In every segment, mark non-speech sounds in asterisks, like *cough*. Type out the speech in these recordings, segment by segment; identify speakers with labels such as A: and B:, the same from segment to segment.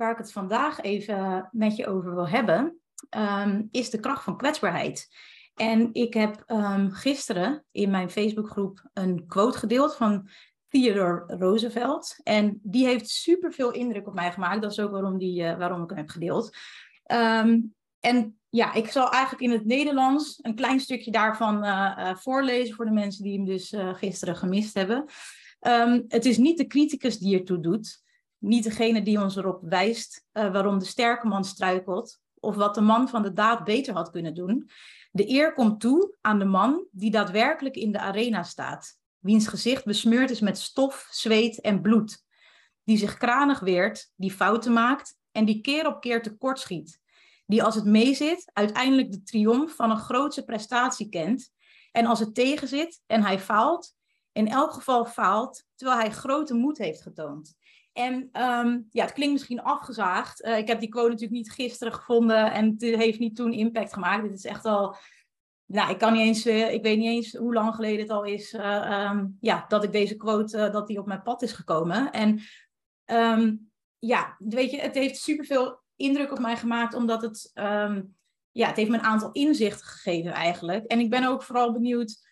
A: waar ik het vandaag even met je over wil hebben, ehm, is de kracht van kwetsbaarheid. En ik heb um, gisteren in mijn Facebookgroep een quote gedeeld van Theodore Roosevelt. En die heeft superveel indruk op mij gemaakt. Dat is ook waarom, die, uh, waarom ik hem heb gedeeld. Um, en ja, ik zal eigenlijk in het Nederlands een klein stukje daarvan uh, uh, voorlezen voor de mensen die hem dus gisteren gemist hebben. Het is niet de criticus die ertoe doet, niet degene die ons erop wijst waarom de sterke man struikelt of wat de man van de daad beter had kunnen doen. De eer komt toe aan de man die daadwerkelijk in de arena staat, wiens gezicht besmeurd is met stof, zweet en bloed, die zich kranig weert, die fouten maakt en die keer op keer tekortschiet, die als het meezit uiteindelijk de triomf van een grootse prestatie kent en als het tegenzit en hij faalt, in elk geval faalt terwijl hij grote moed heeft getoond. En um, ja, het klinkt misschien afgezaagd. Uh, ik heb die quote natuurlijk niet gisteren gevonden en het heeft niet toen impact gemaakt. Dit is echt al, nou, ik kan niet eens, uh, ik weet niet eens hoe lang geleden het al is, uh, um, ja, dat ik deze quote, dat die op mijn pad is gekomen. En um, ja, weet je, het heeft superveel indruk op mij gemaakt, omdat het, ja, het heeft me een aantal inzichten gegeven eigenlijk. En ik ben ook vooral benieuwd,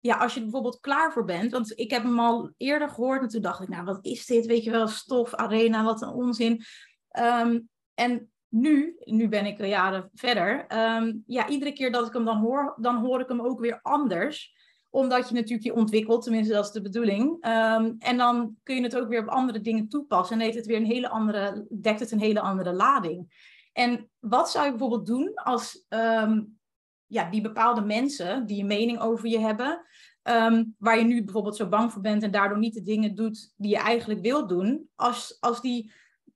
A: ja, als je er bijvoorbeeld klaar voor bent, want ik heb hem al eerder gehoord en toen dacht ik, nou, wat is dit? Weet je wel, stof, arena, wat een onzin. Um, en nu, nu ben ik jaren verder, um, ja, iedere keer dat ik hem dan hoor, dan hoor ik hem ook weer anders omdat je natuurlijk je ontwikkelt, tenminste dat is de bedoeling. Um, en dan kun je het ook weer op andere dingen toepassen en heeft het weer een hele andere, dekt het een hele andere lading. En wat zou je bijvoorbeeld doen als ja, die bepaalde mensen die een mening over je hebben, um, waar je nu bijvoorbeeld zo bang voor bent en daardoor niet de dingen doet die je eigenlijk wilt doen, als, als die,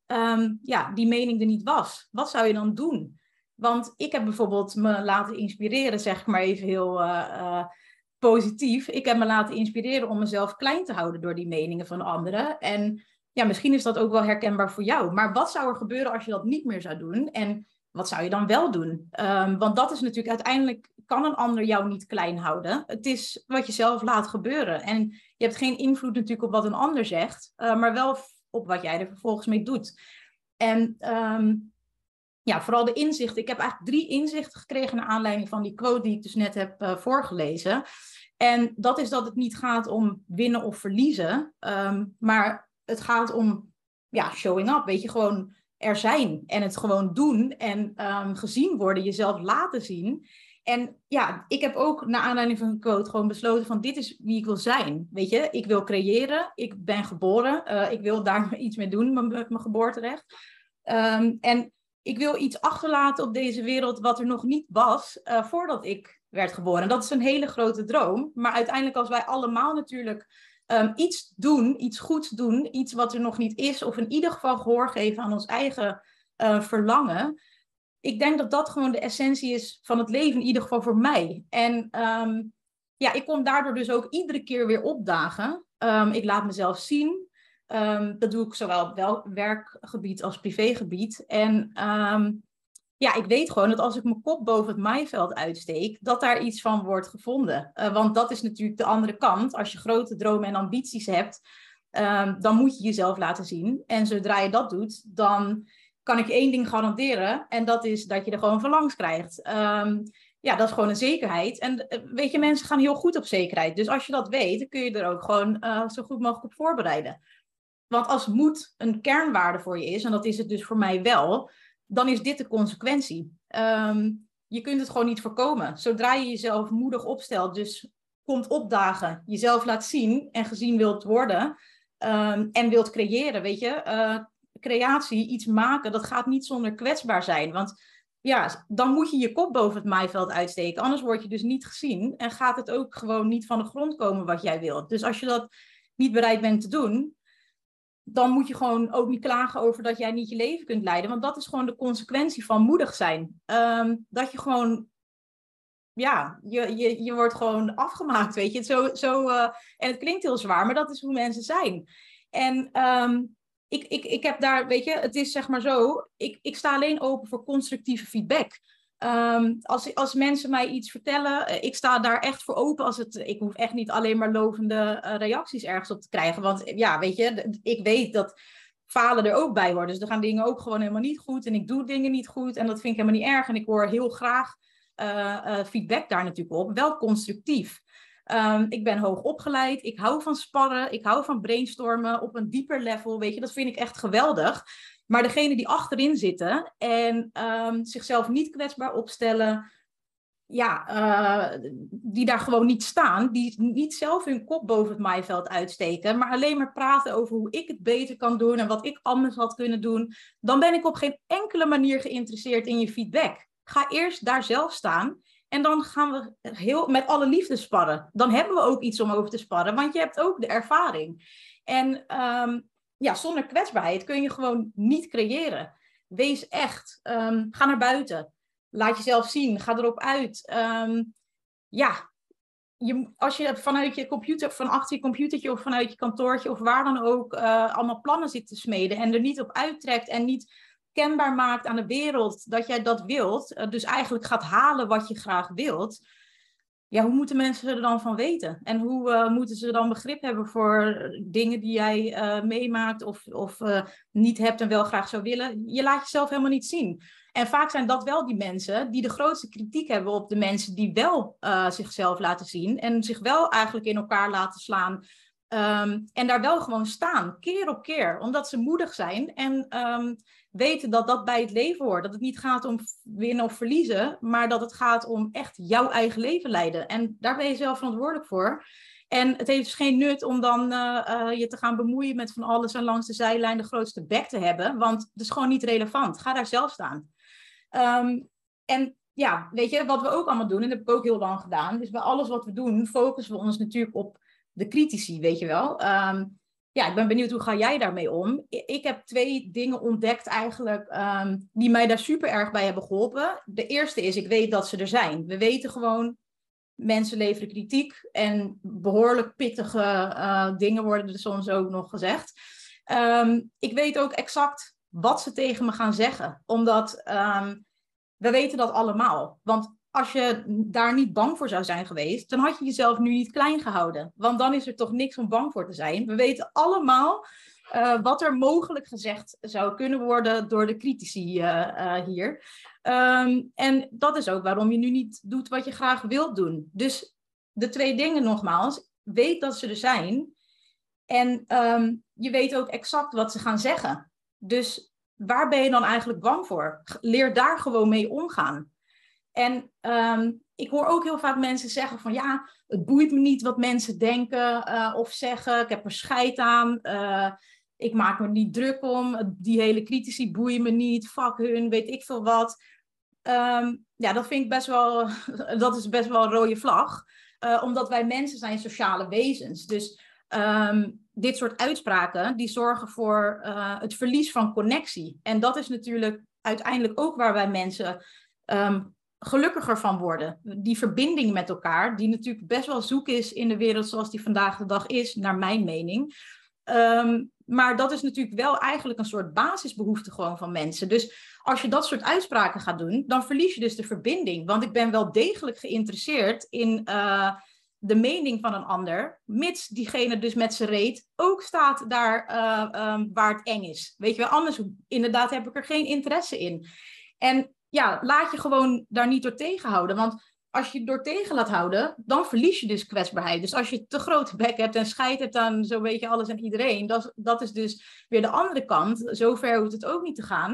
A: um, ja, die mening er niet was, wat zou je dan doen? Want ik heb bijvoorbeeld me laten inspireren, zeg ik maar even heel uh, uh, positief. Ik heb me laten inspireren om mezelf klein te houden door die meningen van anderen. En ja, misschien is dat ook wel herkenbaar voor jou. Maar wat zou er gebeuren als je dat niet meer zou doen? En wat zou je dan wel doen? Um, want dat is natuurlijk uiteindelijk, kan een ander jou niet klein houden. Het is wat je zelf laat gebeuren. En je hebt geen invloed natuurlijk op wat een ander zegt, uh, maar wel op wat jij er vervolgens mee doet. En um, ja, vooral de inzichten. Ik heb eigenlijk drie inzichten gekregen naar aanleiding van die quote die ik dus net heb uh, voorgelezen. En dat is dat het niet gaat om winnen of verliezen, um, maar het gaat om ja, showing up. Weet je, gewoon er zijn en het gewoon doen en um, gezien worden, jezelf laten zien. En ja, ik heb ook naar aanleiding van een quote gewoon besloten van dit is wie ik wil zijn. Weet je, ik wil creëren, ik ben geboren, uh, ik wil daar *laughs* iets mee doen met mijn geboorterecht. Um, en ik wil iets achterlaten op deze wereld wat er nog niet was uh, voordat ik werd geboren. Dat is een hele grote droom. Maar uiteindelijk als wij allemaal natuurlijk um, iets doen, iets goeds doen, iets wat er nog niet is, of in ieder geval gehoor geven aan ons eigen uh, verlangen. Ik denk dat dat gewoon de essentie is van het leven, in ieder geval voor mij. En um, ja, ik kom daardoor dus ook iedere keer weer opdagen. Um, ik laat mezelf zien. dat doe ik zowel op werkgebied als privégebied. En ja, ik weet gewoon dat als ik mijn kop boven het maaiveld uitsteek, dat daar iets van wordt gevonden. Uh, want dat is natuurlijk de andere kant. Als je grote dromen en ambities hebt, um, dan moet je jezelf laten zien. En zodra je dat doet, dan kan ik één ding garanderen. En dat is dat je er gewoon van langs krijgt. Um, ja, dat is gewoon een zekerheid. En uh, weet je, mensen gaan heel goed op zekerheid. Dus als je dat weet, dan kun je er ook gewoon uh, zo goed mogelijk op voorbereiden. Want als moed een kernwaarde voor je is, en dat is het dus voor mij wel, dan is dit de consequentie. Um, je kunt het gewoon niet voorkomen. Zodra je jezelf moedig opstelt, dus komt opdagen, jezelf laat zien en gezien wilt worden um, en wilt creëren, weet je, uh, creatie, iets maken, dat gaat niet zonder kwetsbaar zijn. Want ja, dan moet je je kop boven het maaiveld uitsteken, anders word je dus niet gezien en gaat het ook gewoon niet van de grond komen wat jij wilt. Dus als je dat niet bereid bent te doen, dan moet je gewoon ook niet klagen over dat jij niet je leven kunt leiden. Want dat is gewoon de consequentie van moedig zijn. Um, dat je gewoon, ja, je, je, je wordt gewoon afgemaakt, weet je. Zo, zo, uh, en het klinkt heel zwaar, maar dat is hoe mensen zijn. En um, ik, ik, ik heb daar, weet je, het is zeg maar zo, ik, ik sta alleen open voor constructieve feedback. Um, als, als mensen mij iets vertellen, uh, ik sta daar echt voor open. Als het, ik hoef echt niet alleen maar lovende uh, reacties ergens op te krijgen. Want ja, weet je, ik weet dat falen er ook bij hoor. Dus er gaan dingen ook gewoon helemaal niet goed. En ik doe dingen niet goed. En dat vind ik helemaal niet erg. En ik hoor heel graag feedback daar natuurlijk op. Wel constructief. Um, ik ben hoog opgeleid. Ik hou van sparren. Ik hou van brainstormen op een dieper level. Weet je, dat vind ik echt geweldig. Maar degene die achterin zitten en um, zichzelf niet kwetsbaar opstellen, ja, uh, die daar gewoon niet staan, die niet zelf hun kop boven het maaiveld uitsteken, maar alleen maar praten over hoe ik het beter kan doen en wat ik anders had kunnen doen, dan ben ik op geen enkele manier geïnteresseerd in je feedback. Ga eerst daar zelf staan en dan gaan we heel, met alle liefde sparren. Dan hebben we ook iets om over te sparren, want je hebt ook de ervaring. En um, ja, zonder kwetsbaarheid kun je gewoon niet creëren. Wees echt. Um, ga naar buiten. Laat jezelf zien. Ga erop uit. Um, ja, je, als je vanuit je computer, van achter je computertje of vanuit je kantoortje of waar dan ook uh, allemaal plannen zit te smeden en er niet op uittrekt en niet kenbaar maakt aan de wereld dat jij dat wilt, uh, dus eigenlijk gaat halen wat je graag wilt, ja, hoe moeten mensen er dan van weten? En hoe uh, moeten ze dan begrip hebben voor dingen die jij uh, meemaakt of, of uh, niet hebt en wel graag zou willen? Je laat jezelf helemaal niet zien. En vaak zijn dat wel die mensen die de grootste kritiek hebben op de mensen die wel zichzelf laten zien en zich wel eigenlijk in elkaar laten slaan. Um, en daar wel gewoon staan, keer op keer, omdat ze moedig zijn en um, weten dat dat bij het leven hoort. Dat het niet gaat om winnen of verliezen, maar dat het gaat om echt jouw eigen leven leiden. En daar ben je zelf verantwoordelijk voor. En het heeft dus geen nut om dan uh, uh, je te gaan bemoeien met van alles en langs de zijlijn de grootste bek te hebben, want het is gewoon niet relevant. Ga daar zelf staan. Um, en ja, weet je, wat we ook allemaal doen, en dat heb ik ook heel lang gedaan, is bij alles wat we doen, focussen we ons natuurlijk op de critici, weet je wel. Um, ja, ik ben benieuwd hoe ga jij daarmee om? Ik heb twee dingen ontdekt eigenlijk um, die mij daar super erg bij hebben geholpen. De eerste is, ik weet dat ze er zijn. We weten gewoon, mensen leveren kritiek en behoorlijk pittige uh, dingen worden er soms ook nog gezegd. Um, ik weet ook exact wat ze tegen me gaan zeggen, omdat we weten dat allemaal. Want als je daar niet bang voor zou zijn geweest, dan had je jezelf nu niet klein gehouden. Want dan is er toch niks om bang voor te zijn. We weten allemaal uh, wat er mogelijk gezegd zou kunnen worden door de critici uh, uh, hier. Um, en dat is ook waarom je nu niet doet wat je graag wilt doen. Dus de twee dingen nogmaals, weet dat ze er zijn. En um, je weet ook exact wat ze gaan zeggen. Dus waar ben je dan eigenlijk bang voor? Leer daar gewoon mee omgaan. En um, ik hoor ook heel vaak mensen zeggen van ja, het boeit me niet wat mensen denken uh, of zeggen. Ik heb er scheid aan. Uh, ik maak me niet druk om. Die hele critici boeien me niet. Fuck hun, weet ik veel wat. Um, ja, dat vind ik best wel, *laughs* dat is best wel een rode vlag. Uh, omdat wij mensen zijn sociale wezens. Dus um, dit soort uitspraken, die zorgen voor het verlies van connectie. En dat is natuurlijk uiteindelijk ook waar wij mensen gelukkiger van worden. Die verbinding met elkaar, die natuurlijk best wel zoek is in de wereld zoals die vandaag de dag is, naar mijn mening. Um, maar dat is natuurlijk wel eigenlijk een soort basisbehoefte gewoon van mensen. Dus als je dat soort uitspraken gaat doen, dan verlies je dus de verbinding. Want ik ben wel degelijk geïnteresseerd in uh, de mening van een ander, mits diegene dus met zijn reet ook staat daar uh, um, waar het eng is. Weet je wel, anders inderdaad heb ik er geen interesse in. En ja, laat je gewoon daar niet door tegenhouden. Want als je door tegen laat houden, dan verlies je dus kwetsbaarheid. Dus als je te grote bek hebt en scheid hebt aan zo'n beetje alles en iedereen, dat, dat is dus weer de andere kant. Zover hoeft het ook niet te gaan.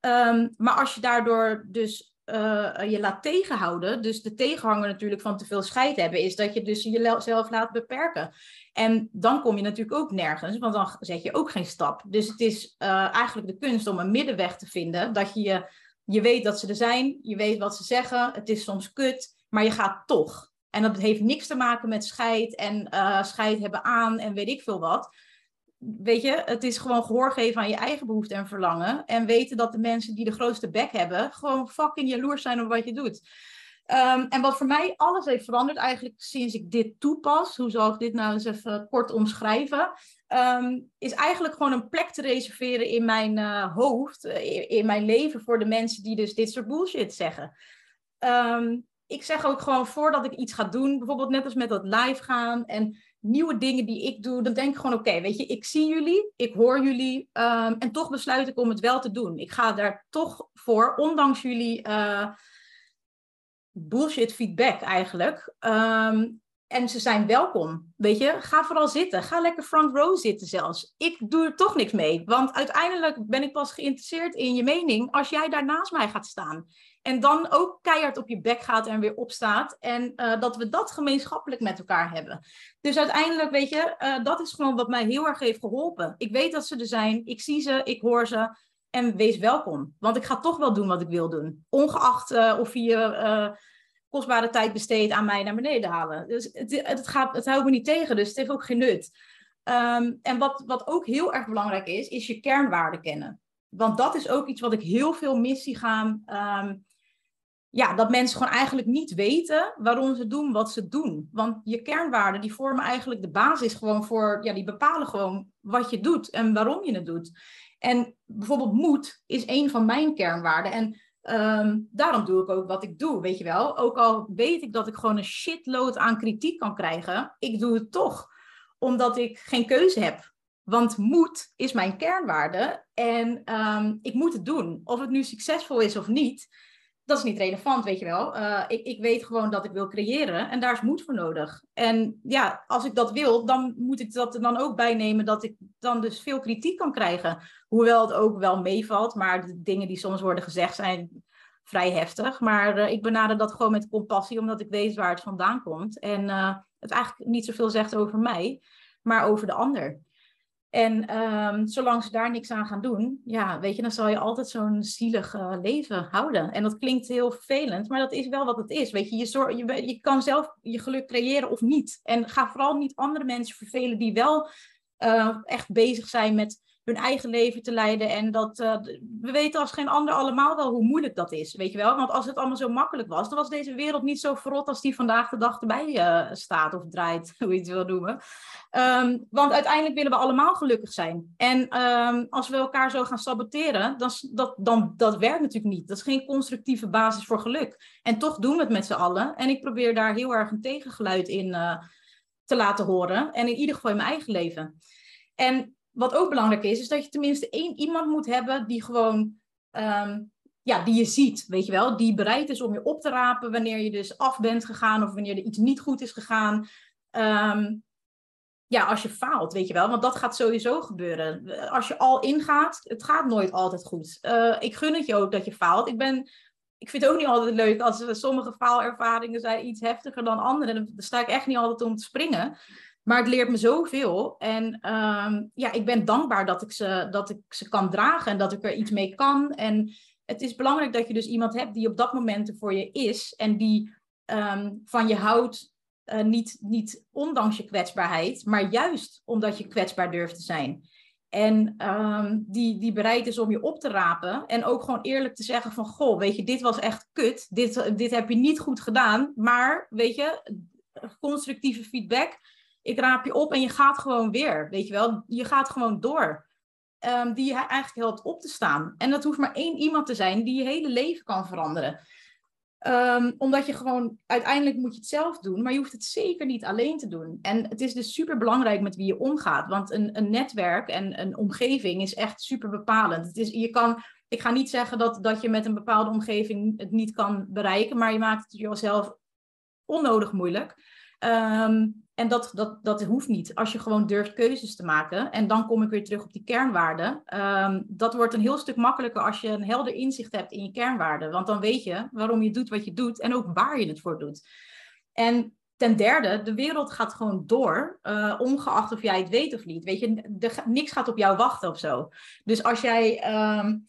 A: Um, maar als je daardoor dus uh, je laat tegenhouden, dus de tegenhanger natuurlijk van te veel scheid hebben, is dat je dus jezelf laat beperken. En dan kom je natuurlijk ook nergens, want dan zet je ook geen stap. Dus het is uh, eigenlijk de kunst om een middenweg te vinden, dat je je je weet dat ze er zijn, je weet wat ze zeggen, het is soms kut, maar je gaat toch. En dat heeft niks te maken met scheid en uh, scheid hebben aan en weet ik veel wat. Weet je, het is gewoon gehoor geven aan je eigen behoefte en verlangen. En weten dat de mensen die de grootste bek hebben, gewoon fucking jaloers zijn op wat je doet. Um, en wat voor mij alles heeft veranderd, eigenlijk sinds ik dit toepas, hoe zal ik dit nou eens even kort omschrijven, um, is eigenlijk gewoon een plek te reserveren in mijn uh, hoofd, uh, in mijn leven voor de mensen die dus dit soort bullshit zeggen. Um, ik zeg ook gewoon voordat ik iets ga doen, bijvoorbeeld net als met dat live gaan en nieuwe dingen die ik doe, dan denk ik gewoon, oké, weet je, ik zie jullie, ik hoor jullie ehm, en toch besluit ik om het wel te doen. Ik ga daar toch voor, ondanks jullie uh, bullshit feedback eigenlijk. Ehm, en ze zijn welkom, weet je. Ga vooral zitten. Ga lekker front row zitten zelfs. Ik doe er toch niks mee. Want uiteindelijk ben ik pas geïnteresseerd in je mening als jij daar naast mij gaat staan. En dan ook keihard op je bek gaat en weer opstaat. En uh, dat we dat gemeenschappelijk met elkaar hebben. Dus uiteindelijk, weet je, uh, dat is gewoon wat mij heel erg heeft geholpen. Ik weet dat ze er zijn. Ik zie ze, ik hoor ze. En wees welkom. Want ik ga toch wel doen wat ik wil doen. Ongeacht uh, of je kostbare tijd besteedt aan mij naar beneden halen. Dus het, het, gaat, het houdt me niet tegen, dus het heeft ook geen nut. Um, en wat, wat ook heel erg belangrijk is, is je kernwaarden kennen. Want dat is ook iets wat ik heel veel mis zie gaan. Um, ja, dat mensen gewoon eigenlijk niet weten waarom ze doen wat ze doen. Want je kernwaarden die vormen eigenlijk de basis gewoon voor, ja, die bepalen gewoon wat je doet en waarom je het doet. En bijvoorbeeld moed is een van mijn kernwaarden. En um, daarom doe ik ook wat ik doe, weet je wel. Ook al weet ik dat ik gewoon een shitload aan kritiek kan krijgen, ik doe het toch. Omdat ik geen keuze heb. Want moed is mijn kernwaarde en um, ik moet het doen. Of het nu succesvol is of niet, dat is niet relevant, weet je wel. Uh, ik, ik weet gewoon dat ik wil creëren en daar is moed voor nodig. En ja, als ik dat wil, dan moet ik dat er dan ook bij nemen dat ik dan dus veel kritiek kan krijgen. Hoewel het ook wel meevalt, maar de dingen die soms worden gezegd zijn vrij heftig. Maar uh, ik benader dat gewoon met compassie, omdat ik weet waar het vandaan komt. En uh, het eigenlijk niet zoveel zegt over mij, maar over de ander. En um, zolang ze daar niks aan gaan doen, ja, weet je, dan zal je altijd zo'n zielig uh, leven houden. En dat klinkt heel vervelend, maar dat is wel wat het is. Weet je, je, je, kan zelf je geluk creëren of niet. En ga vooral niet andere mensen vervelen die wel uh, echt bezig zijn met hun eigen leven te leiden. En dat uh, we weten als geen ander allemaal wel hoe moeilijk dat is, weet je wel. Want als het allemaal zo makkelijk was, dan was deze wereld niet zo verrot als die vandaag de dag erbij uh, staat of draait, *laughs* hoe je het wil noemen. Um, want uiteindelijk willen we allemaal gelukkig zijn. En um, als we elkaar zo gaan saboteren, dan, dat, dan dat werkt natuurlijk niet. Dat is geen constructieve basis voor geluk. En toch doen we het met z'n allen. En ik probeer daar heel erg een tegengeluid in uh, te laten horen. En in ieder geval in mijn eigen leven. En wat ook belangrijk is, is dat je tenminste één iemand moet hebben die gewoon, um, ja, die je ziet, weet je wel, die bereid is om je op te rapen wanneer je dus af bent gegaan of wanneer er iets niet goed is gegaan. Um, ja, als je faalt, weet je wel, want dat gaat sowieso gebeuren. Als je al ingaat, het gaat nooit altijd goed. Uh, ik gun het je ook dat je faalt. Ik ben ik vind het ook niet altijd leuk als sommige faalervaringen zijn iets heftiger dan andere. Dan sta ik echt niet altijd om te springen. Maar het leert me zoveel. En um, ja, ik ben dankbaar dat ik, ze, dat ik ze kan dragen en dat ik er iets mee kan. En het is belangrijk dat je dus iemand hebt die op dat moment er voor je is. En die um, van je houdt, uh, niet, niet ondanks je kwetsbaarheid, maar juist omdat je kwetsbaar durft te zijn. En um, die, die bereid is om je op te rapen. En ook gewoon eerlijk te zeggen van... Goh, weet je, dit was echt kut. Dit, dit heb je niet goed gedaan. Maar, weet je, constructieve feedback ik raap je op en je gaat gewoon weer, weet je wel. Je gaat gewoon door. Um, die je eigenlijk helpt op te staan. En dat hoeft maar één iemand te zijn die je hele leven kan veranderen. Um, omdat je gewoon, uiteindelijk moet je het zelf doen, maar je hoeft het zeker niet alleen te doen. En het is dus super belangrijk met wie je omgaat. Want een, een netwerk en een omgeving is echt super bepalend. Het is, je kan, ik ga niet zeggen dat, dat je met een bepaalde omgeving het niet kan bereiken, maar je maakt het jezelf onnodig moeilijk. Um, en dat, dat, dat hoeft niet. Als je gewoon durft keuzes te maken. En dan kom ik weer terug op die kernwaarden. Um, dat wordt een heel stuk makkelijker als je een helder inzicht hebt in je kernwaarden. Want dan weet je waarom je doet wat je doet en ook waar je het voor doet. En ten derde, de wereld gaat gewoon door, uh, ongeacht of jij het weet of niet. Weet je, niks gaat op jou wachten of zo. Dus als jij um,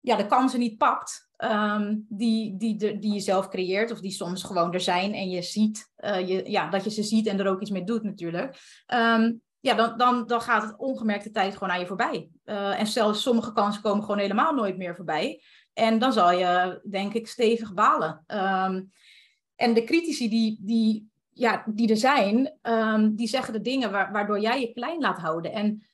A: ja, de kansen niet pakt, um, die, die, de, die je zelf creëert, of die soms gewoon er zijn en je ziet, uh, je, ja, dat je ze ziet en er ook iets mee doet natuurlijk. Um, ja, dan, dan, dan gaat het ongemerkte tijd gewoon aan je voorbij. Uh, en zelfs sommige kansen komen gewoon helemaal nooit meer voorbij. En dan zal je, denk ik, stevig balen. Um, en de critici die, die, ja, die er zijn, die zeggen de dingen waardoor jij je klein laat houden. En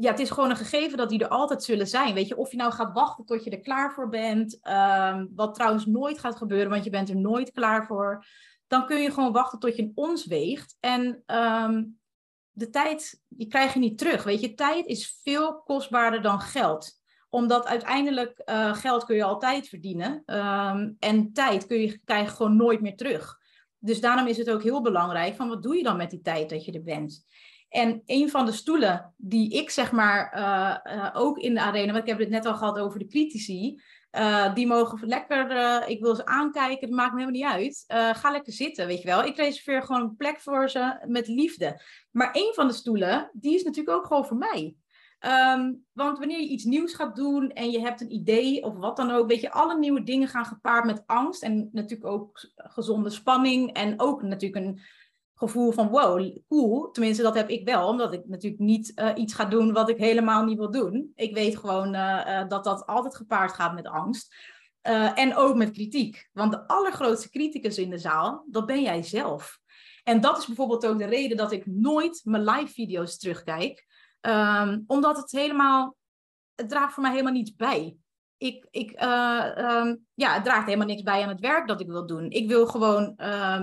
A: ja, het is gewoon een gegeven dat die er altijd zullen zijn. Weet je, of je nou gaat wachten tot je er klaar voor bent. Um, wat trouwens nooit gaat gebeuren, want je bent er nooit klaar voor. dan kun je gewoon wachten tot je een ons weegt. En ehm, de tijd, die krijg je niet terug. Weet je, tijd is veel kostbaarder dan geld omdat uiteindelijk uh, geld kun je altijd verdienen. Um, en tijd kun je, krijg gewoon nooit meer terug. Dus daarom is het ook heel belangrijk van wat doe je dan met die tijd dat je er bent. En een van de stoelen die ik zeg maar uh, uh, ook in de arena, want ik heb het net al gehad over de critici, uh, die mogen lekker, ik wil ze aankijken, dat maakt me helemaal niet uit. ga lekker zitten, weet je wel. Ik reserveer gewoon een plek voor ze met liefde. Maar een van de stoelen, die is natuurlijk ook gewoon voor mij. Um, want wanneer je iets nieuws gaat doen en je hebt een idee of wat dan ook, weet je, alle nieuwe dingen gaan gepaard met angst en natuurlijk ook gezonde spanning en ook natuurlijk een gevoel van wow, cool. Tenminste, dat heb ik wel, omdat ik natuurlijk niet uh, iets ga doen wat ik helemaal niet wil doen. Ik weet gewoon uh, uh, dat dat altijd gepaard gaat met angst. en ook met kritiek. Want de allergrootste criticus in de zaal, dat ben jij zelf. En dat is bijvoorbeeld ook de reden dat ik nooit mijn live video's terugkijk. Um, omdat het helemaal, het draagt voor mij helemaal niets bij. Ik, ik, um, ja, het draagt helemaal niks bij aan het werk dat ik wil doen. Ik wil gewoon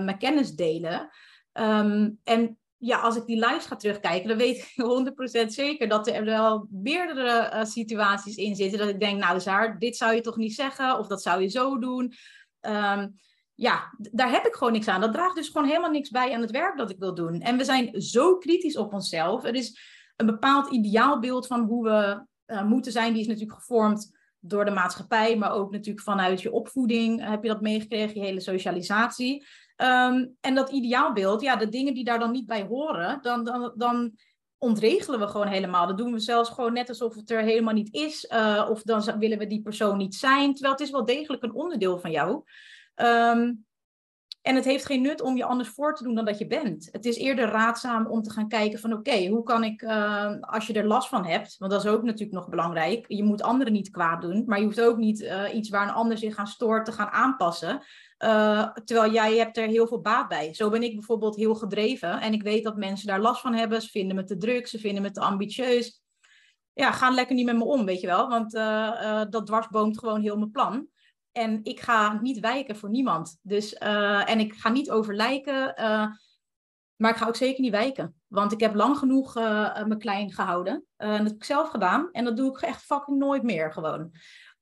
A: mijn kennis delen. Um, en ja, als ik die lives ga terugkijken, dan weet ik *laughs* 100% zeker dat er wel meerdere uh, situaties in zitten. Dat ik denk, nou, haar, dit zou je toch niet zeggen, of dat zou je zo doen. Um, ja, daar heb ik gewoon niks aan. Dat draagt dus gewoon helemaal niks bij aan het werk dat ik wil doen. En we zijn zo kritisch op onszelf. Het is een bepaald ideaalbeeld van hoe we uh, moeten zijn. Die is natuurlijk gevormd door de maatschappij, maar ook natuurlijk vanuit je opvoeding heb je dat meegekregen, je hele socialisatie. Um, en dat ideaalbeeld, ja, de dingen die daar dan niet bij horen, dan, dan, dan ontregelen we gewoon helemaal. Dat doen we zelfs gewoon net alsof het er helemaal niet is. Uh, of dan willen we die persoon niet zijn. Terwijl het is wel degelijk een onderdeel van jou. Um, en het heeft geen nut om je anders voor te doen dan dat je bent. Het is eerder raadzaam om te gaan kijken van oké, hoe kan ik, uh, als je er last van hebt, want dat is ook natuurlijk nog belangrijk. Je moet anderen niet kwaad doen, maar je hoeft ook niet uh, iets waar een ander zich aan stoort te gaan aanpassen. Uh, terwijl jij hebt er heel veel baat bij. Zo ben ik bijvoorbeeld heel gedreven en ik weet dat mensen daar last van hebben. Ze vinden me te druk, ze vinden me te ambitieus. Ja, gaan lekker niet met me om, weet je wel. Want dat dwarsboomt gewoon heel mijn plan. En ik ga niet wijken voor niemand. Dus, uh, en ik ga niet overlijken. Uh, maar ik ga ook zeker niet wijken. Want ik heb lang genoeg uh, me klein gehouden. dat heb ik zelf gedaan. En dat doe ik echt fucking nooit meer gewoon.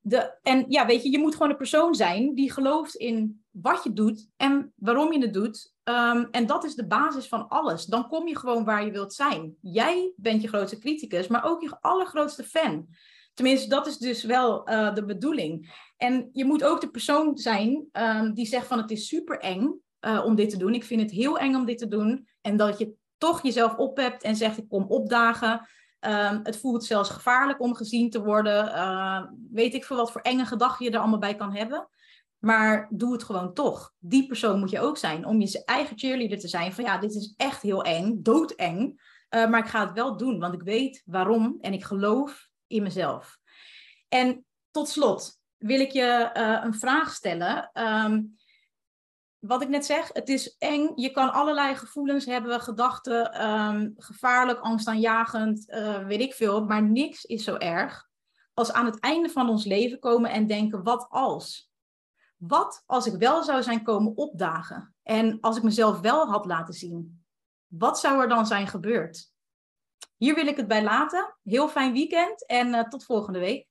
A: De, en ja, weet je, je moet gewoon een persoon zijn die gelooft in wat je doet en waarom je het doet. Um, en dat is de basis van alles. Dan kom je gewoon waar je wilt zijn. Jij bent je grootste criticus, maar ook je allergrootste fan. Tenminste, dat is dus wel uh, de bedoeling. En je moet ook de persoon zijn um, die zegt van het is super eng uh, om dit te doen. Ik vind het heel eng om dit te doen. En dat je toch jezelf ophebt en zegt ik kom opdagen. Um, het voelt zelfs gevaarlijk om gezien te worden. Uh, weet ik veel wat voor enge gedachten je er allemaal bij kan hebben. Maar doe het gewoon toch. Die persoon moet je ook zijn. Om je eigen cheerleader te zijn. Van ja, dit is echt heel eng, doodeng. Uh, maar ik ga het wel doen, want ik weet waarom en ik geloof in mezelf. En tot slot wil ik je uh, een vraag stellen. Um, wat ik net zeg, het is eng. Je kan allerlei gevoelens hebben, gedachten, um, gevaarlijk, angstaanjagend, uh, weet ik veel. Maar niks is zo erg als aan het einde van ons leven komen en denken, wat als? Wat als ik wel zou zijn komen opdagen? En als ik mezelf wel had laten zien? Wat zou er dan zijn gebeurd? Hier wil ik het bij laten. Heel fijn weekend en uh, tot volgende week.